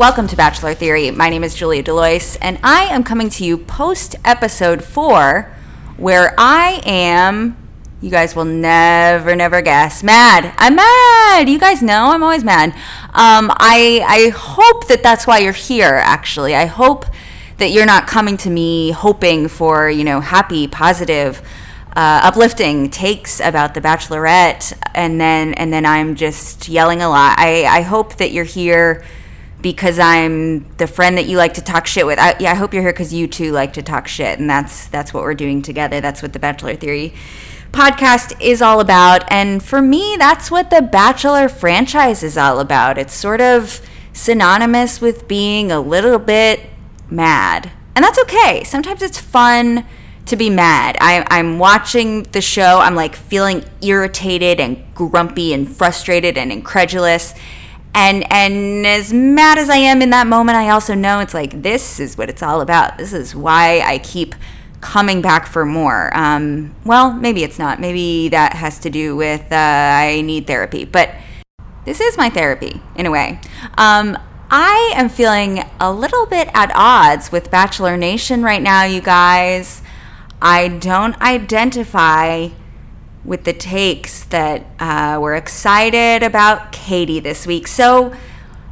Welcome to Bachelor Theory. My name is Julia Delois, and I am coming to you post episode four, where I am, you guys will never, never guess, mad. I'm mad. You guys know I'm always mad. Um, I, I hope that that's why you're here, actually. I hope that you're not coming to me hoping for, you know, happy, positive, uh, uplifting takes about the Bachelorette, and then and then I'm just yelling a lot. I, I hope that you're here because I'm the friend that you like to talk shit with. I, yeah, I hope you're here because you too like to talk shit, and that's that's what we're doing together. That's what the Bachelor Theory podcast is all about, and for me, that's what the Bachelor franchise is all about. It's sort of synonymous with being a little bit mad, and that's okay. Sometimes it's fun to be mad. I, I'm watching the show. I'm like feeling irritated and grumpy and frustrated and incredulous and and as mad as I am in that moment, I also know it's like this is what it's all about. This is why I keep coming back for more. Um, well, maybe it's not. Maybe that has to do with uh, I need therapy, but this is my therapy in a way. Um, I am feeling a little bit at odds with Bachelor Nation right now, you guys. I don't identify with the takes that uh, we're excited about Katie this week. So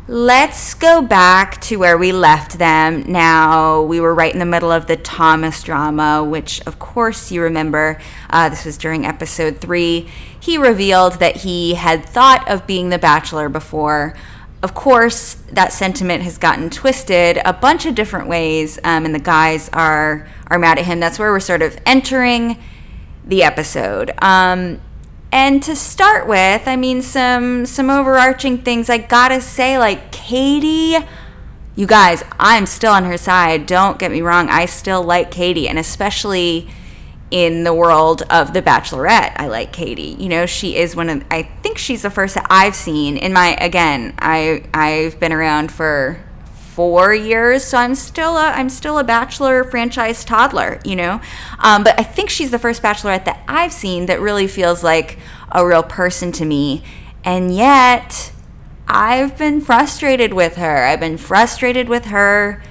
let's go back to where we left them. Now, we were right in the middle of the Thomas drama, which, of course, you remember. Uh, this was during episode three. He revealed that he had thought of being the bachelor before. Of course, that sentiment has gotten twisted a bunch of different ways, um, and the guys are are mad at him. That's where we're sort of entering the episode. Um, and to start with, I mean some some overarching things. I gotta say, like Katie, you guys, I'm still on her side. Don't get me wrong. I still like Katie, and especially in the world of the Bachelorette, I like Katie. You know, she is one of. I think she's the first that I've seen in my. Again, I I've been around for four years, so I'm still a I'm still a Bachelor franchise toddler, you know. Um, but I think she's the first Bachelorette that I've seen that really feels like a real person to me, and yet I've been frustrated with her. I've been frustrated with her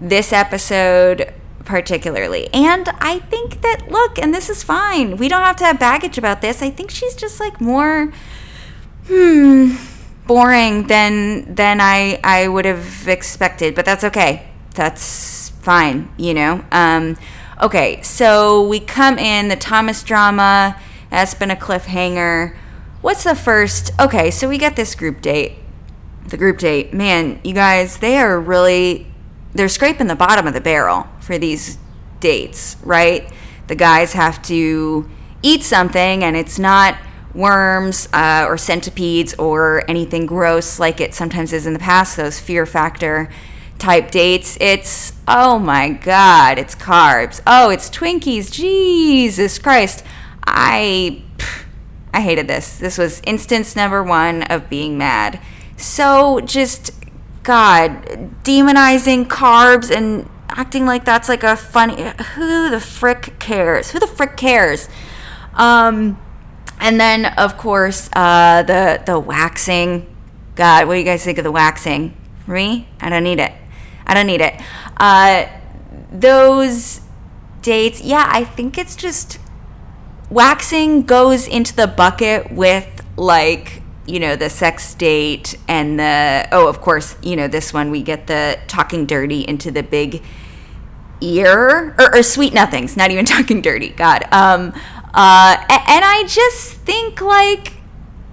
this episode particularly. And I think that, look, and this is fine. We don't have to have baggage about this. I think she's just like more, hmm, boring than than I I would have expected, but that's okay. That's fine, you know. Um, okay, so we come in the Thomas drama. That's been a cliffhanger. What's the first? Okay, so we get this group date. The group date, man, you guys, they are really they're scraping the bottom of the barrel for these dates, right? The guys have to eat something, and it's not worms uh, or centipedes or anything gross like it sometimes is in the past, those fear factor type dates. It's, oh my God, it's carbs. Oh, it's Twinkies. Jesus Christ. I, I hated this. This was instance number one of being mad. So just, God, demonizing carbs and acting like that's like a funny, who the frick cares? Who the frick cares? Um, and then, of course, uh, the the waxing. God, what do you guys think of the waxing? For me, I don't need it. I don't need it. Uh, those dates, yeah, I think it's just waxing goes into the bucket with like you know the sex date and the oh of course you know this one we get the talking dirty into the big ear or, or sweet nothings not even talking dirty god um uh, and I just think like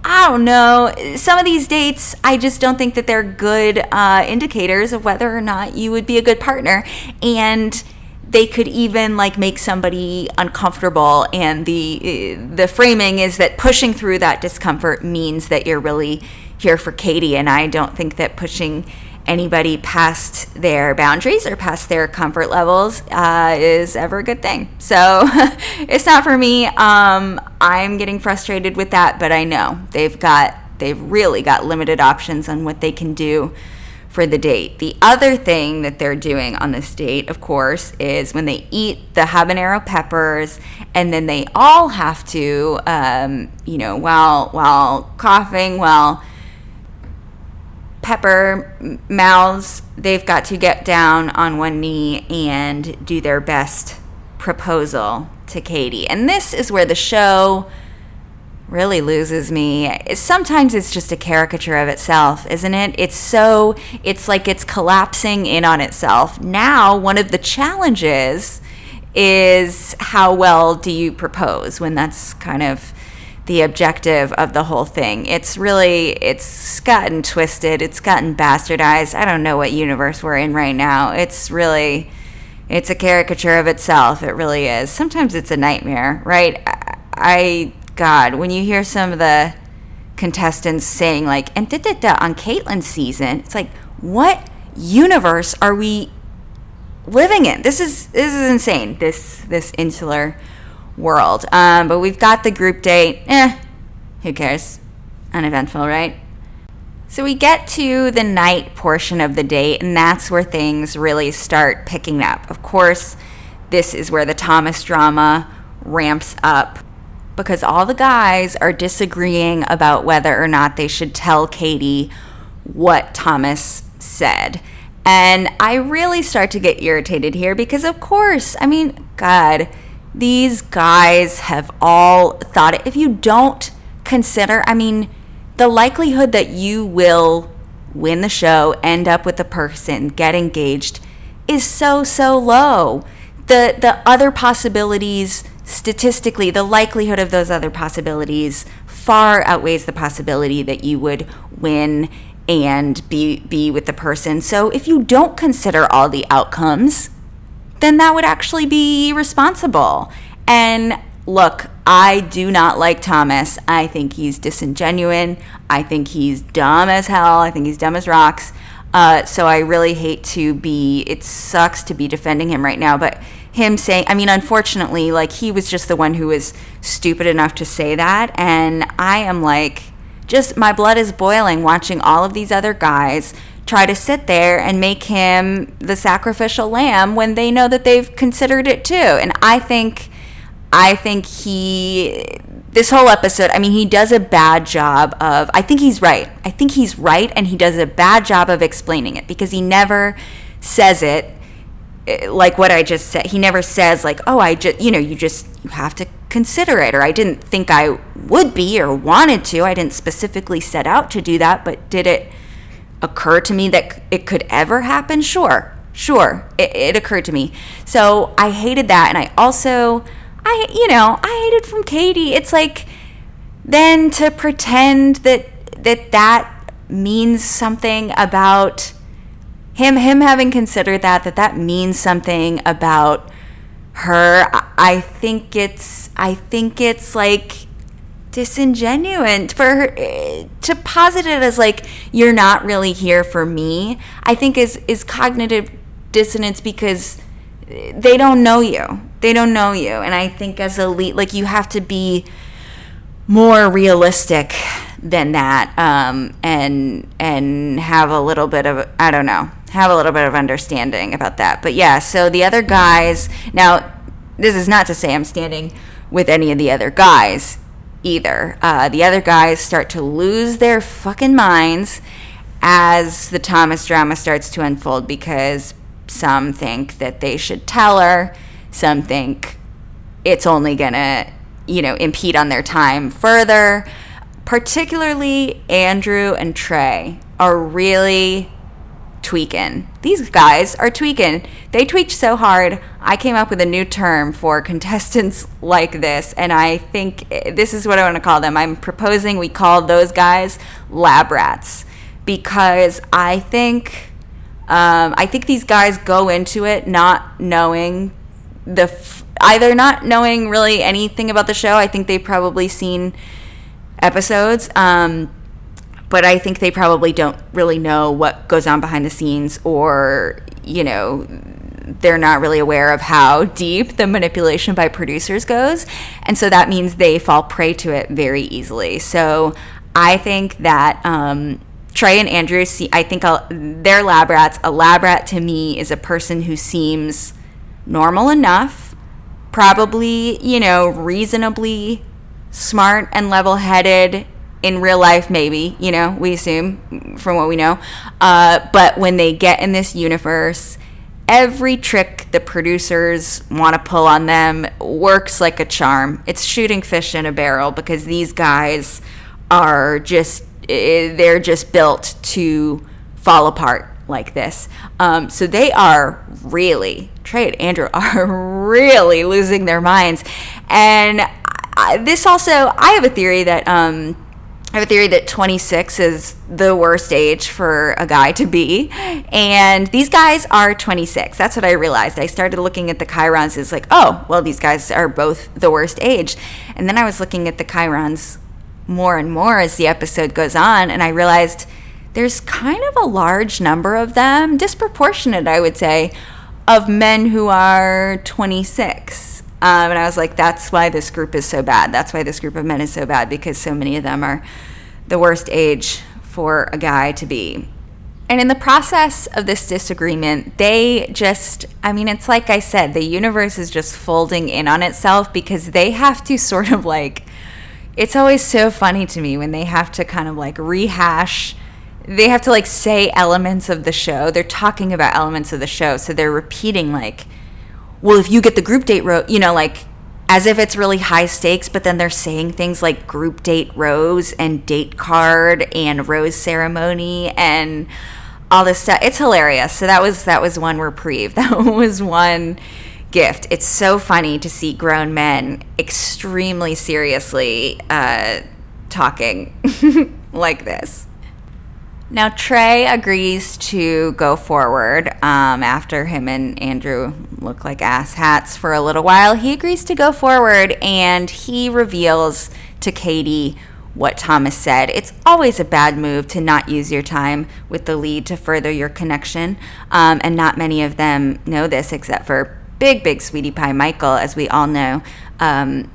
I don't know. Some of these dates, I just don't think that they're good uh, indicators of whether or not you would be a good partner. And they could even like make somebody uncomfortable and the the framing is that pushing through that discomfort means that you're really here for Katie and I don't think that pushing anybody past their boundaries or past their comfort levels uh, is ever a good thing. So it's not for me. Um, I'm getting frustrated with that, but I know they've got they've really got limited options on what they can do for the date. The other thing that they're doing on this date, of course, is when they eat the habanero peppers, and then they all have to, um, you know, while while coughing, while Pepper mouths, they've got to get down on one knee and do their best proposal to Katie. And this is where the show really loses me. Sometimes it's just a caricature of itself, isn't it? It's so, it's like it's collapsing in on itself. Now, one of the challenges is how well do you propose when that's kind of the objective of the whole thing. It's really it's gotten twisted, it's gotten bastardized. I don't know what universe we're in right now. It's really it's a caricature of itself. It really is. Sometimes it's a nightmare, right? I God, when you hear some of the contestants saying like and da, da, da, on Kaitlyn's season, it's like what universe are we living in? This is this is insane. This this insular world. Um, but we've got the group date. Eh, who cares? Uneventful, right? So we get to the night portion of the date, and that's where things really start picking up. Of course, this is where the Thomas drama ramps up because all the guys are disagreeing about whether or not they should tell Katie what Thomas said. And I really start to get irritated here because, of course, I mean, God, these guys have all thought it. If you don't consider, I mean, the likelihood that you will win the show, end up with a person, get engaged is so, so low. The, the other possibilities, statistically, the likelihood of those other possibilities far outweighs the possibility that you would win and be be with the person. So if you don't consider all the outcomes, then that would actually be responsible. And look, I do not like Thomas. I think he's disingenuous. I think he's dumb as hell. I think he's dumb as rocks. Uh, so I really hate to be, it sucks to be defending him right now, but him saying, I mean, unfortunately, like he was just the one who was stupid enough to say that. And I am like, just my blood is boiling watching all of these other guys try to sit there and make him the sacrificial lamb when they know that they've considered it too. And I think I think he this whole episode, I mean, he does a bad job of I think he's right. I think he's right and he does a bad job of explaining it because he never says it eh, like what I just said. He never says like, "Oh, I just, you know, you just you have to consider it," or "I didn't think I would be or wanted to. I didn't specifically set out to do that, but did it occur to me that it could ever happen? Sure, sure, it, it occurred to me. So I hated that, and I also, I you know, I hated from Katie. It's like then to pretend that that that means something about him him having considered that that that means something about her i think it's i think it's like disingenuous for her to posit it as like you're not really here for me i think is is cognitive dissonance because they don't know you. They don't know you. And i think as lead like you have to be more realistic than that um, and and have a little bit of i don't know have a little bit of understanding about that. But yeah so the other guys now this is not to say i'm standing with any of the other guys either. Uh, the other guys start to lose their fucking minds as the Thomas drama starts to unfold because some think that they should tell her, some think it's only gonna, you know, impede on their time further. Particularly Andrew and Trey are really tweaking. These guys are tweaking. They tweaked so hard. I came up with a new term for contestants like this, and I think this is what I want to call them. I'm proposing we call those guys lab rats because I think um, I think these guys go into it not knowing the f- either not knowing really anything about the show. I think they've probably seen episodes. Um, but I think they probably don't really know what goes on behind the scenes or, you know, they're not really aware of how deep the manipulation by producers goes. And so that means they fall prey to it very easily. So I think that um, Trey and Andrew, see, I think I'll, they're lab rats. A lab rat to me is a person who seems normal enough, probably, you know, reasonably smart and level headed in real life, maybe, you know, we assume from what we know. Uh, but when they get in this universe, every trick the producers want to pull on them works like a charm. It's shooting fish in a barrel because these guys are just, eh, they're just built to fall apart like this. Um, so they are really, Trey and Andrew are really losing their minds. And I, this also, I have a theory that, um, I have a theory that 26 is the worst age for a guy to be. And these guys are 26. That's what I realized. I started looking at the Chyrons as like, oh, well, these guys are both the worst age. And then I was looking at the Chyrons more and more as the episode goes on. And I realized there's kind of a large number of them, disproportionate, I would say, of men who are 26. Um, and I was like, that's why this group is so bad. That's why this group of men is so bad because so many of them are the worst age for a guy to be. And in the process of this disagreement, they just, I mean, it's like I said, the universe is just folding in on itself because they have to sort of like, it's always so funny to me when they have to kind of like rehash they have to like say elements of the show. They're talking about elements of the show, so they're repeating like, "Well, if you get the group date row, you know, like as if it's really high stakes, but then they're saying things like group date rose and date card and rose ceremony and all this stuff. It's hilarious. So that was that was one reprieve. That was one gift. It's so funny to see grown men extremely seriously uh, talking like this. Now, Trey agrees to go forward um, after him and Andrew look like ass hats for a little while. He agrees to go forward and he reveals to Katie what Thomas said. It's always a bad move to not use your time with the lead to further your connection. Um, and not many of them know this except for big, big sweetie pie Michael, as we all know. Um,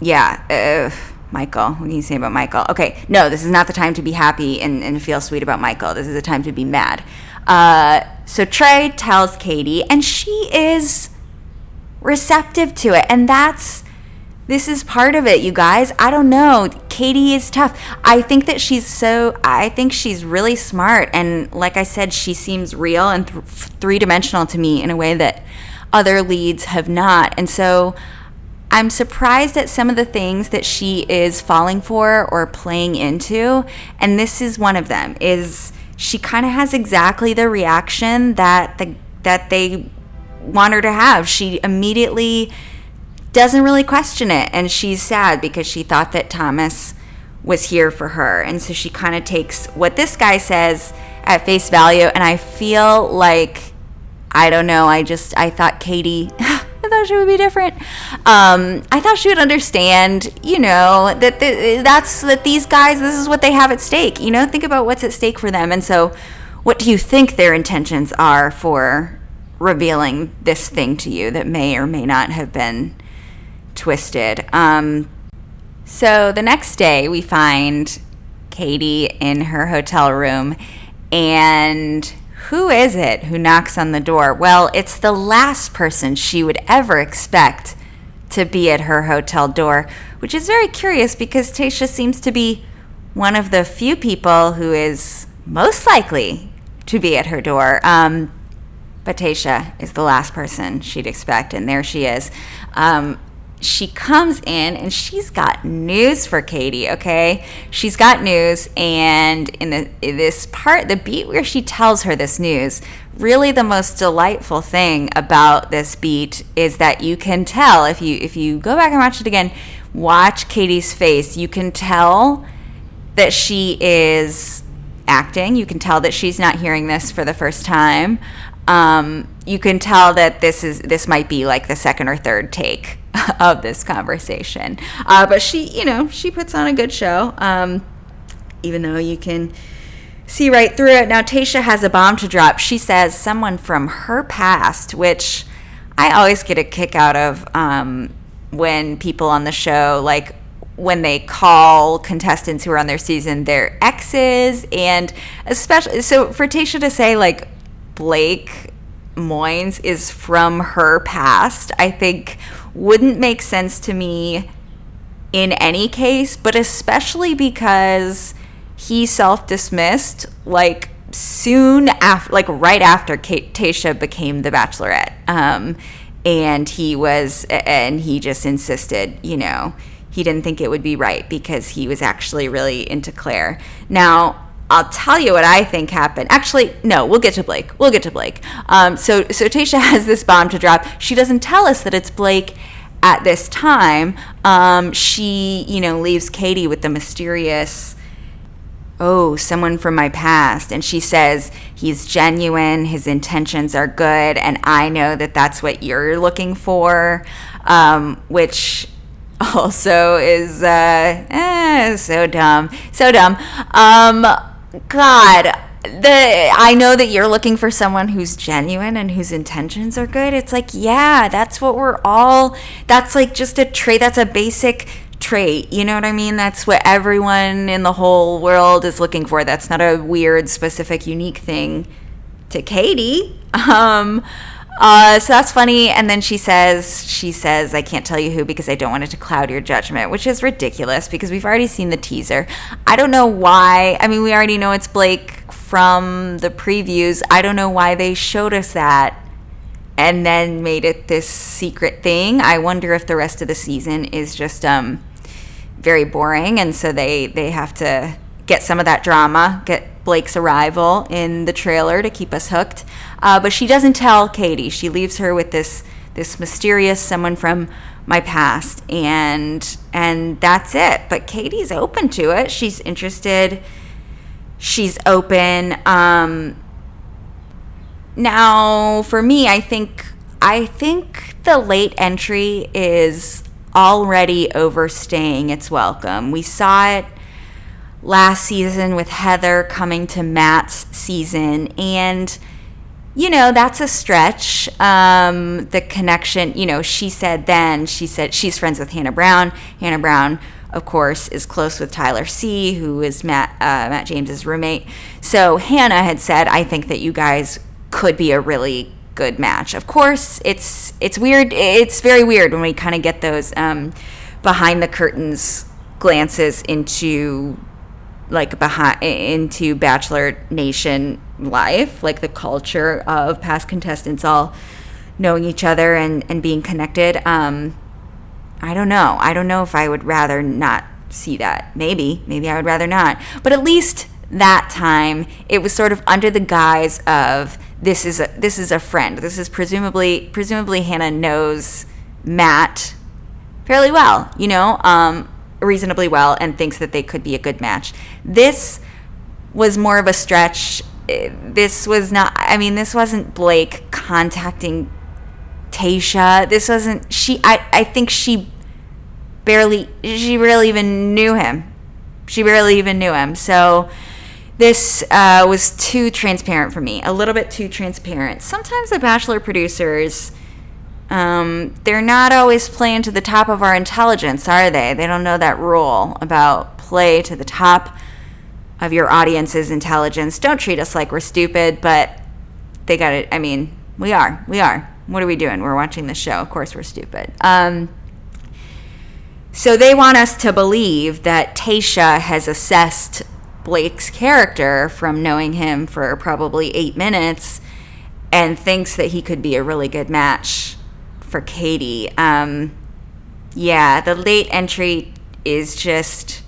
yeah. Uh, Michael. What can you say about Michael? Okay, no, this is not the time to be happy and, and feel sweet about Michael. This is the time to be mad. Uh, so Trey tells Katie, and she is receptive to it. And that's, this is part of it, you guys. I don't know. Katie is tough. I think that she's so, I think she's really smart. And like I said, she seems real and th- three dimensional to me in a way that other leads have not. And so, I'm surprised at some of the things that she is falling for or playing into, and this is one of them. Is she kind of has exactly the reaction that the that they want her to have. She immediately doesn't really question it, and she's sad because she thought that Thomas was here for her, and so she kind of takes what this guy says at face value, and I feel like I don't know. I just I thought Katie. I thought she would be different. Um, I thought she would understand, you know, that that's that these guys, this is what they have at stake. You know, think about what's at stake for them. And so, what do you think their intentions are for revealing this thing to you that may or may not have been twisted? Um, so the next day, we find Katie in her hotel room, and who is it who knocks on the door? Well, it's the last person she would ever expect to be at her hotel door, which is very curious because Tayshia seems to be one of the few people who is most likely to be at her door. Um, but Tayshia is the last person she'd expect, and there she is. Um, she comes in and she's got news for Katie, okay? She's got news and in, the, in this part the beat where she tells her this news, really the most delightful thing about this beat is that you can tell if you if you go back and watch it again, watch Katie's face, you can tell that she is acting. You can tell that she's not hearing this for the first time. Um, you can tell that this is this might be like the second or third take of this conversation. Uh, but she, you know, she puts on a good show, um, even though you can see right through it. Now, Tayshia has a bomb to drop. She says someone from her past, which I always get a kick out of um, when people on the show, like, when they call contestants who are on their season their exes, and especially so for Tayshia to say, like, Blake Moynes is from her past, I think wouldn't make sense to me in any case, but especially because he self dismissed like soon after, like right after Kate, Tayshia became the Bachelorette. Um, and he was, and he just insisted, you know, he didn't think it would be right because he was actually really into Claire. Now, I'll tell you what I think happened. Actually, no, we'll get to Blake. We'll get to Blake. Um, so, so Tayshia has this bomb to drop. She doesn't tell us that it's Blake at this time. Um, she, you know, leaves Katie with the mysterious oh, someone from my past. And she says, he's genuine, his intentions are good, and I know that that's what you're looking for, um, which also is uh, eh, so dumb. So dumb. God. The I know that you're looking for someone who's genuine and whose intentions are good. It's like, yeah, that's what we're all that's like just a trait that's a basic trait. You know what I mean? That's what everyone in the whole world is looking for. That's not a weird, specific, unique thing to Katie. Um, uh, so that's funny. And then she says, she says, I can't tell you who because I don't want it to cloud your judgment, which is ridiculous because we've already seen the teaser. I don't know why. I mean, we already know it's Blake from the previews. I don't know why they showed us that and then made it this secret thing. I wonder if the rest of the season is just um very boring, and so they they have to get some of that drama, get Blake's arrival in the trailer to keep us hooked. Uh, but she doesn't tell Katie. She leaves her with this this mysterious someone from my past, and and that's it. But Katie's open to it. She's interested. She's open. Um, now, for me, I think I think the late entry is already overstaying its welcome. We saw it last season with Heather coming to Matt's season. And, you know, that's a stretch. Um, the connection, you know, she said then, she said she's friends with Hannah Brown. Hannah Brown, of course, is close with Tyler C., who is Matt, uh, Matt James's roommate. So Hannah had said, I think that you guys could be a really good match. Of course, it's it's weird. It's very weird when we kind of get those um, behind the curtains glances into like behind into Bachelor Nation life, like the culture of past contestants all knowing each other and and being connected. Um, I don't know. I don't know if I would rather not see that. Maybe, maybe I would rather not. But at least that time, it was sort of under the guise of this is a this is a friend. This is presumably presumably Hannah knows Matt fairly well, you know, um, reasonably well, and thinks that they could be a good match. This was more of a stretch. This was not. I mean, this wasn't Blake contacting Tayshia. This wasn't she. I I think she barely. She barely even knew him. She barely even knew him. So this uh, was too transparent for me, a little bit too transparent. Sometimes the Bachelor producers, um, they're not always playing to the top of our intelligence, are they? They don't know that rule about play to the top of your audience's intelligence. Don't treat us like we're stupid, but they got it. I mean, we are. We are. What are we doing? We're watching the show. Of course, we're stupid. Um, so they want us to believe that Tayshia has assessed Blake's character from knowing him for probably eight minutes and thinks that he could be a really good match for Katie. Um, yeah, the late entry is just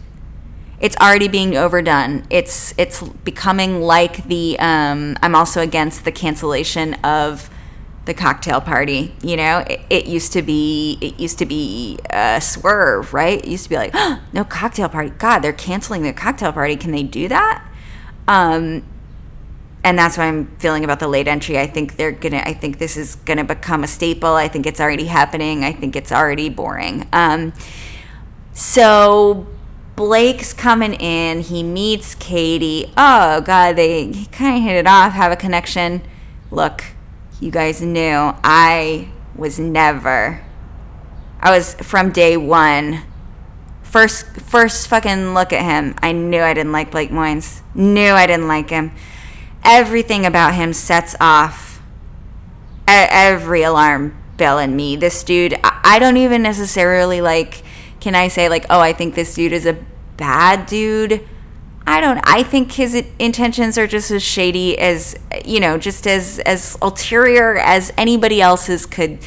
it's already being overdone. It's it's becoming like the um, I'm also against the cancellation of the cocktail party. You know, it, it, used to be it used to be a swerve, right? It used to be like, oh, no cocktail party. God, they're canceling the cocktail party. Can they do that? Um, and that's what I'm feeling about the late entry. I think they're gonna. I think this is gonna become a staple. I think it's already happening. I think it's already boring. Um, so Blake's coming in. He meets Katie. Oh God, they kind of hit it off. Have a connection. Look, you guys knew I was never I was from day one. First first fucking look at him. I knew I didn't like Blake Moynes. Knew I didn't like him. Everything about him sets off every alarm bell in me. This dude, I don't even necessarily like Can I say like, oh, I think this dude is a bad dude? I don't. I think his intentions are just as shady as you know, just as as ulterior as anybody else's could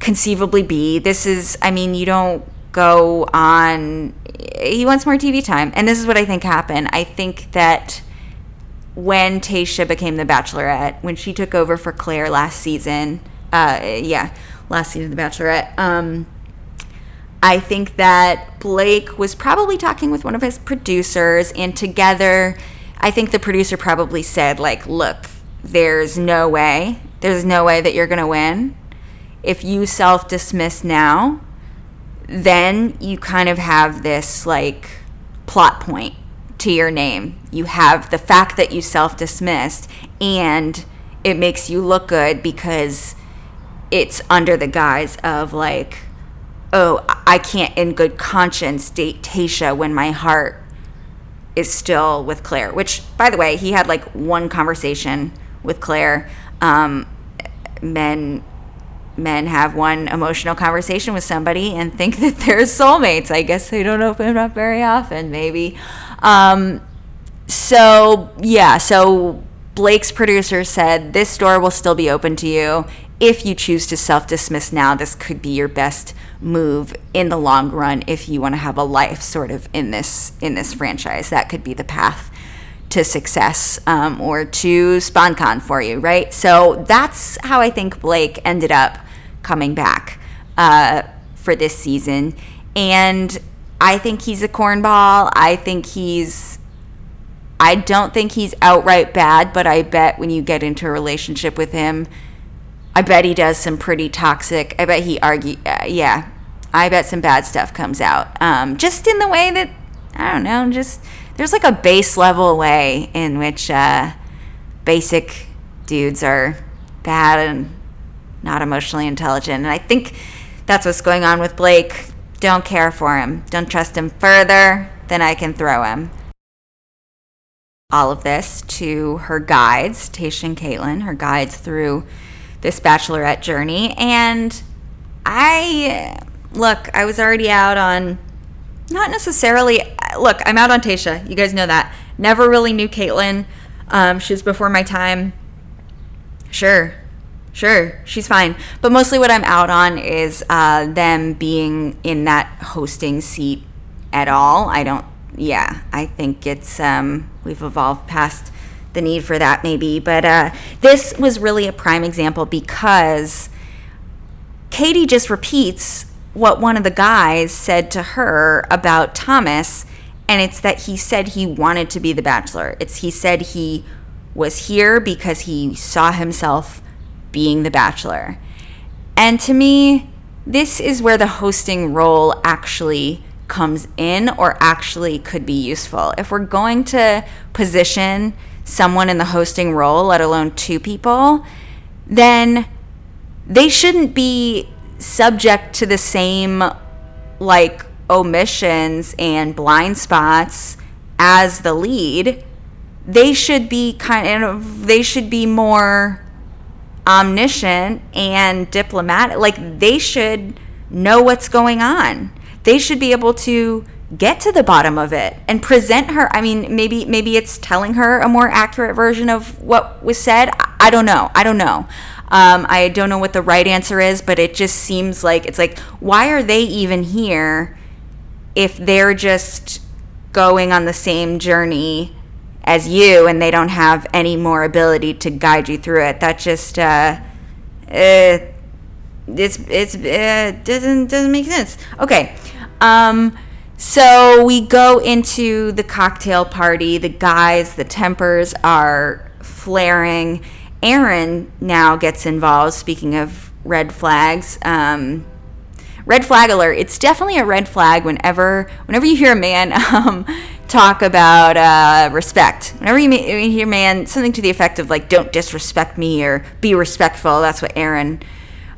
conceivably be. This is. I mean, you don't go on. He wants more TV time, and this is what I think happened. I think that when Tayshia became the Bachelorette, when she took over for Claire last season, uh, yeah, last season of the Bachelorette. Um, I think that Blake was probably talking with one of his producers, and together, I think the producer probably said, like, look, there's no way, there's no way that you're going to win. If you self dismiss now, then you kind of have this, like, plot point to your name. You have the fact that you self dismissed, and it makes you look good because it's under the guise of, like, oh, I can't in good conscience date Tayshia when my heart is still with Claire. Which, by the way, he had like one conversation with Claire. Um, men men have one emotional conversation with somebody and think that they're soulmates. I guess they don't open up very often, maybe. Um, so yeah, so Blake's producer said this door will still be open to you if you choose to self dismiss now, this could be your best move in the long run if you want to have a life sort of in this in this franchise. That could be the path to success um, or to SponCon for you, right? So that's how I think Blake ended up coming back uh, for this season, and I think he's a cornball. I think he's I don't think he's outright bad, but I bet when you get into a relationship with him I bet he does some pretty toxic. I bet he argue. Uh, yeah, I bet some bad stuff comes out. Um, just in the way that I don't know. Just there's like a base level way in which uh, basic dudes are bad and not emotionally intelligent, and I think that's what's going on with Blake. Don't care for him. Don't trust him further than I can throw him all of this to her guides, Tayshia and Kaitlyn, her guides through this bachelorette journey. And I, look, I was already out on, not necessarily, look, I'm out on Tayshia. You guys know that. Never really knew Kaitlyn. Um, she was before my time. Sure, sure, she's fine. But mostly what I'm out on is uh, them being in that hosting seat at all. I don't, yeah, I think it's, um, we've evolved past the need for that maybe. But uh, this was really a prime example because Katie just repeats what one of the guys said to her about Thomas, and it's that he said he wanted to be the bachelor. It's he said he was here because he saw himself being the bachelor. And to me, this is where the hosting role actually comes in or actually could be useful. If we're going to position someone in the hosting role, let alone two people, then they shouldn't be subject to the same like omissions and blind spots as the lead. They should be kind of they should be more omniscient and diplomatic. Like they should know what's going on. They should be able to get to the bottom of it and present her i mean maybe maybe it's telling her a more accurate version of what was said i don't know i don't know um, i don't know what the right answer is but it just seems like it's like why are they even here if they're just going on the same journey as you and they don't have any more ability to guide you through it that just uh, uh it's it's uh, doesn't doesn't make sense okay um so we go into the cocktail party. The guys, the tempers are flaring. Aaron now gets involved. Speaking of red flags, um, red flag alert. It's definitely a red flag whenever whenever you hear a man um, talk about uh, respect. Whenever you, hear man something to the effect of like "Don't disrespect me" or "Be respectful." That's what Aaron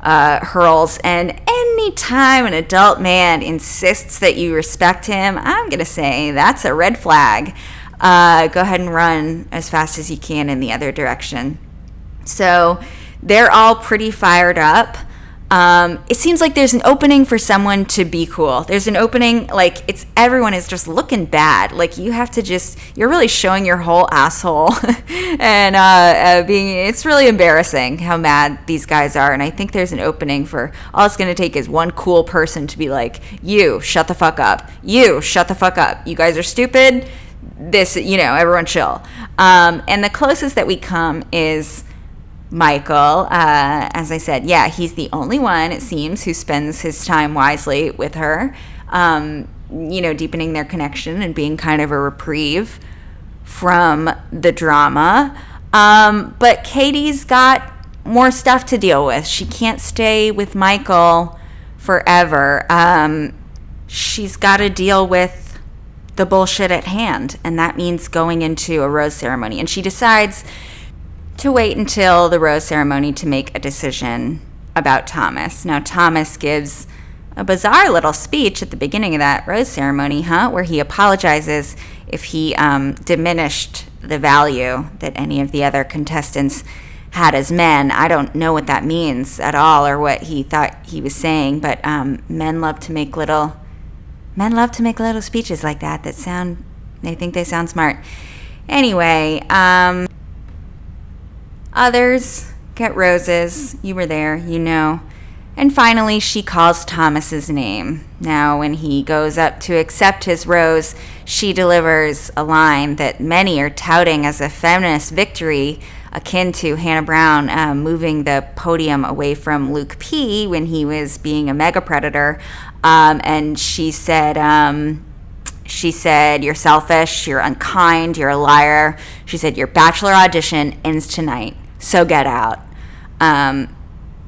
uh, hurls. And anytime an adult man insists that you respect him, I'm going to say that's a red flag. Uh, go ahead and run as fast as you can in the other direction. So they're all pretty fired up. Um, it seems like there's an opening for someone to be cool. There's an opening, like it's everyone is just looking bad. Like you have to just, you're really showing your whole asshole, and uh, uh, being. It's really embarrassing how mad these guys are. And I think there's an opening for all it's going to take is one cool person to be like, "You shut the fuck up. You shut the fuck up. You guys are stupid." This, you know, everyone chill. Um, and the closest that we come is Michael, uh, as I said, yeah, he's the only one, it seems, who spends his time wisely with her, um, you know, deepening their connection and being kind of a reprieve from the drama. Um, but Katie's got more stuff to deal with. She can't stay with Michael forever. Um, she's got to deal with the bullshit at hand, and that means going into a rose ceremony. And she decides to wait until the rose ceremony to make a decision about Thomas. Now, Thomas gives a bizarre little speech at the beginning of that rose ceremony, huh? Where he apologizes if he um, diminished the value that any of the other contestants had as men. I don't know what that means at all or what he thought he was saying, but um, men love to make little men love to make little speeches like that that sound they think they sound smart. Anyway, um, Others get roses. You were there, you know. And finally, she calls Thomas's name. Now, when he goes up to accept his rose, she delivers a line that many are touting as a feminist victory, akin to Hannah Brown uh, moving the podium away from Luke P. when he was being a mega predator. Um, and she said, um, she said, You're selfish, you're unkind, you're a liar. She said, Your bachelor audition ends tonight, so get out. Um,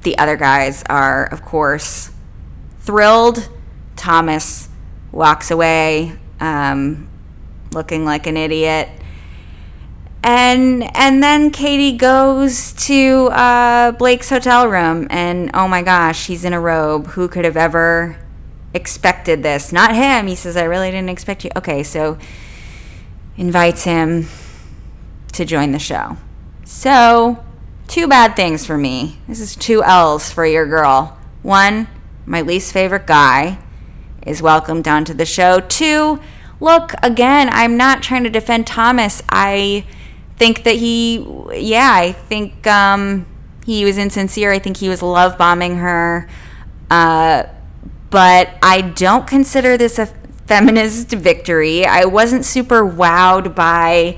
the other guys are, of course, thrilled. Thomas walks away um, looking like an idiot. And and then Katie goes to uh, Blake's hotel room, and oh my gosh, he's in a robe. Who could have ever expected this. Not him. He says, I really didn't expect you. Okay, so invites him to join the show. So, two bad things for me. This is two L's for your girl. One, my least favorite guy is welcomed onto the show. Two, look, again, I'm not trying to defend Thomas. I think that he, yeah, I think um, he was insincere. I think he was love bombing her. Uh, but I don't consider this a feminist victory. I wasn't super wowed by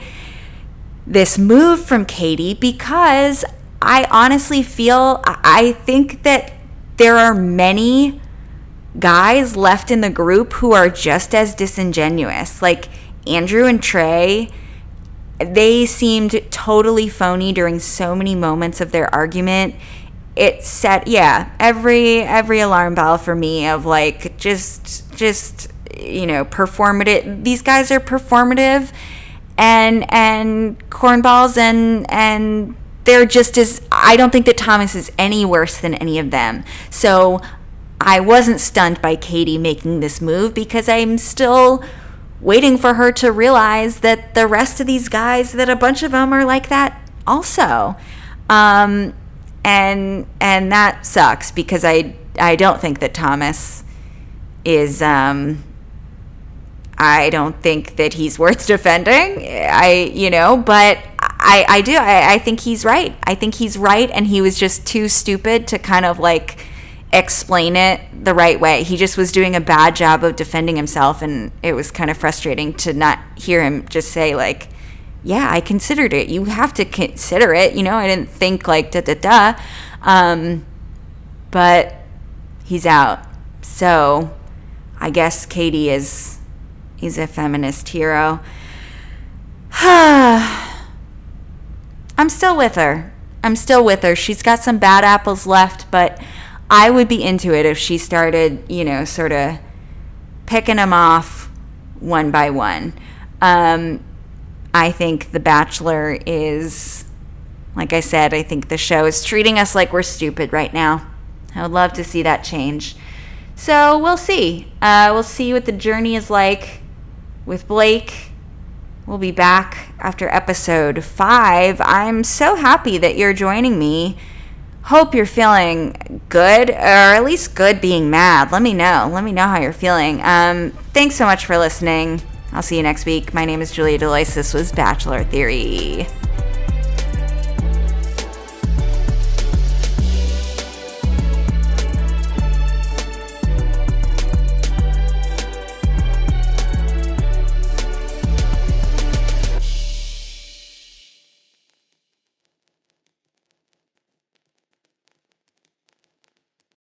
this move from Katie because I honestly feel, I think that there are many guys left in the group who are just as disingenuous. Like Andrew and Trey, they seemed totally phony during so many moments of their argument it set yeah every every alarm bell for me of like just just you know performative these guys are performative and and cornballs and and they're just as I don't think that Thomas is any worse than any of them. So I wasn't stunned by Katie making this move because I'm still waiting for her to realize that the rest of these guys that a bunch of them are like that also. Um, and and that sucks because I I don't think that Thomas is um I don't think that he's worth defending. I you know, but I I do I, I think he's right. I think he's right and he was just too stupid to kind of like explain it the right way. He just was doing a bad job of defending himself and it was kind of frustrating to not hear him just say like yeah, I considered it. You have to consider it. You know, I didn't think like da da da. Um, but he's out. So I guess Katie is he's a feminist hero. I'm still with her. I'm still with her. She's got some bad apples left, but I would be into it if she started, you know, sort of picking them off one by one. Um, I think The Bachelor is, like I said, I think the show is treating us like we're stupid right now. I would love to see that change. So we'll see. Uh, we'll see what the journey is like with Blake. We'll be back after episode five. I'm so happy that you're joining me hope you're feeling good, or at least good being mad. Let me know. Let me know how you're feeling. Um, thanks so much for listening. I'll see you next week. My name is Julia Delois. This was Bachelor Theory.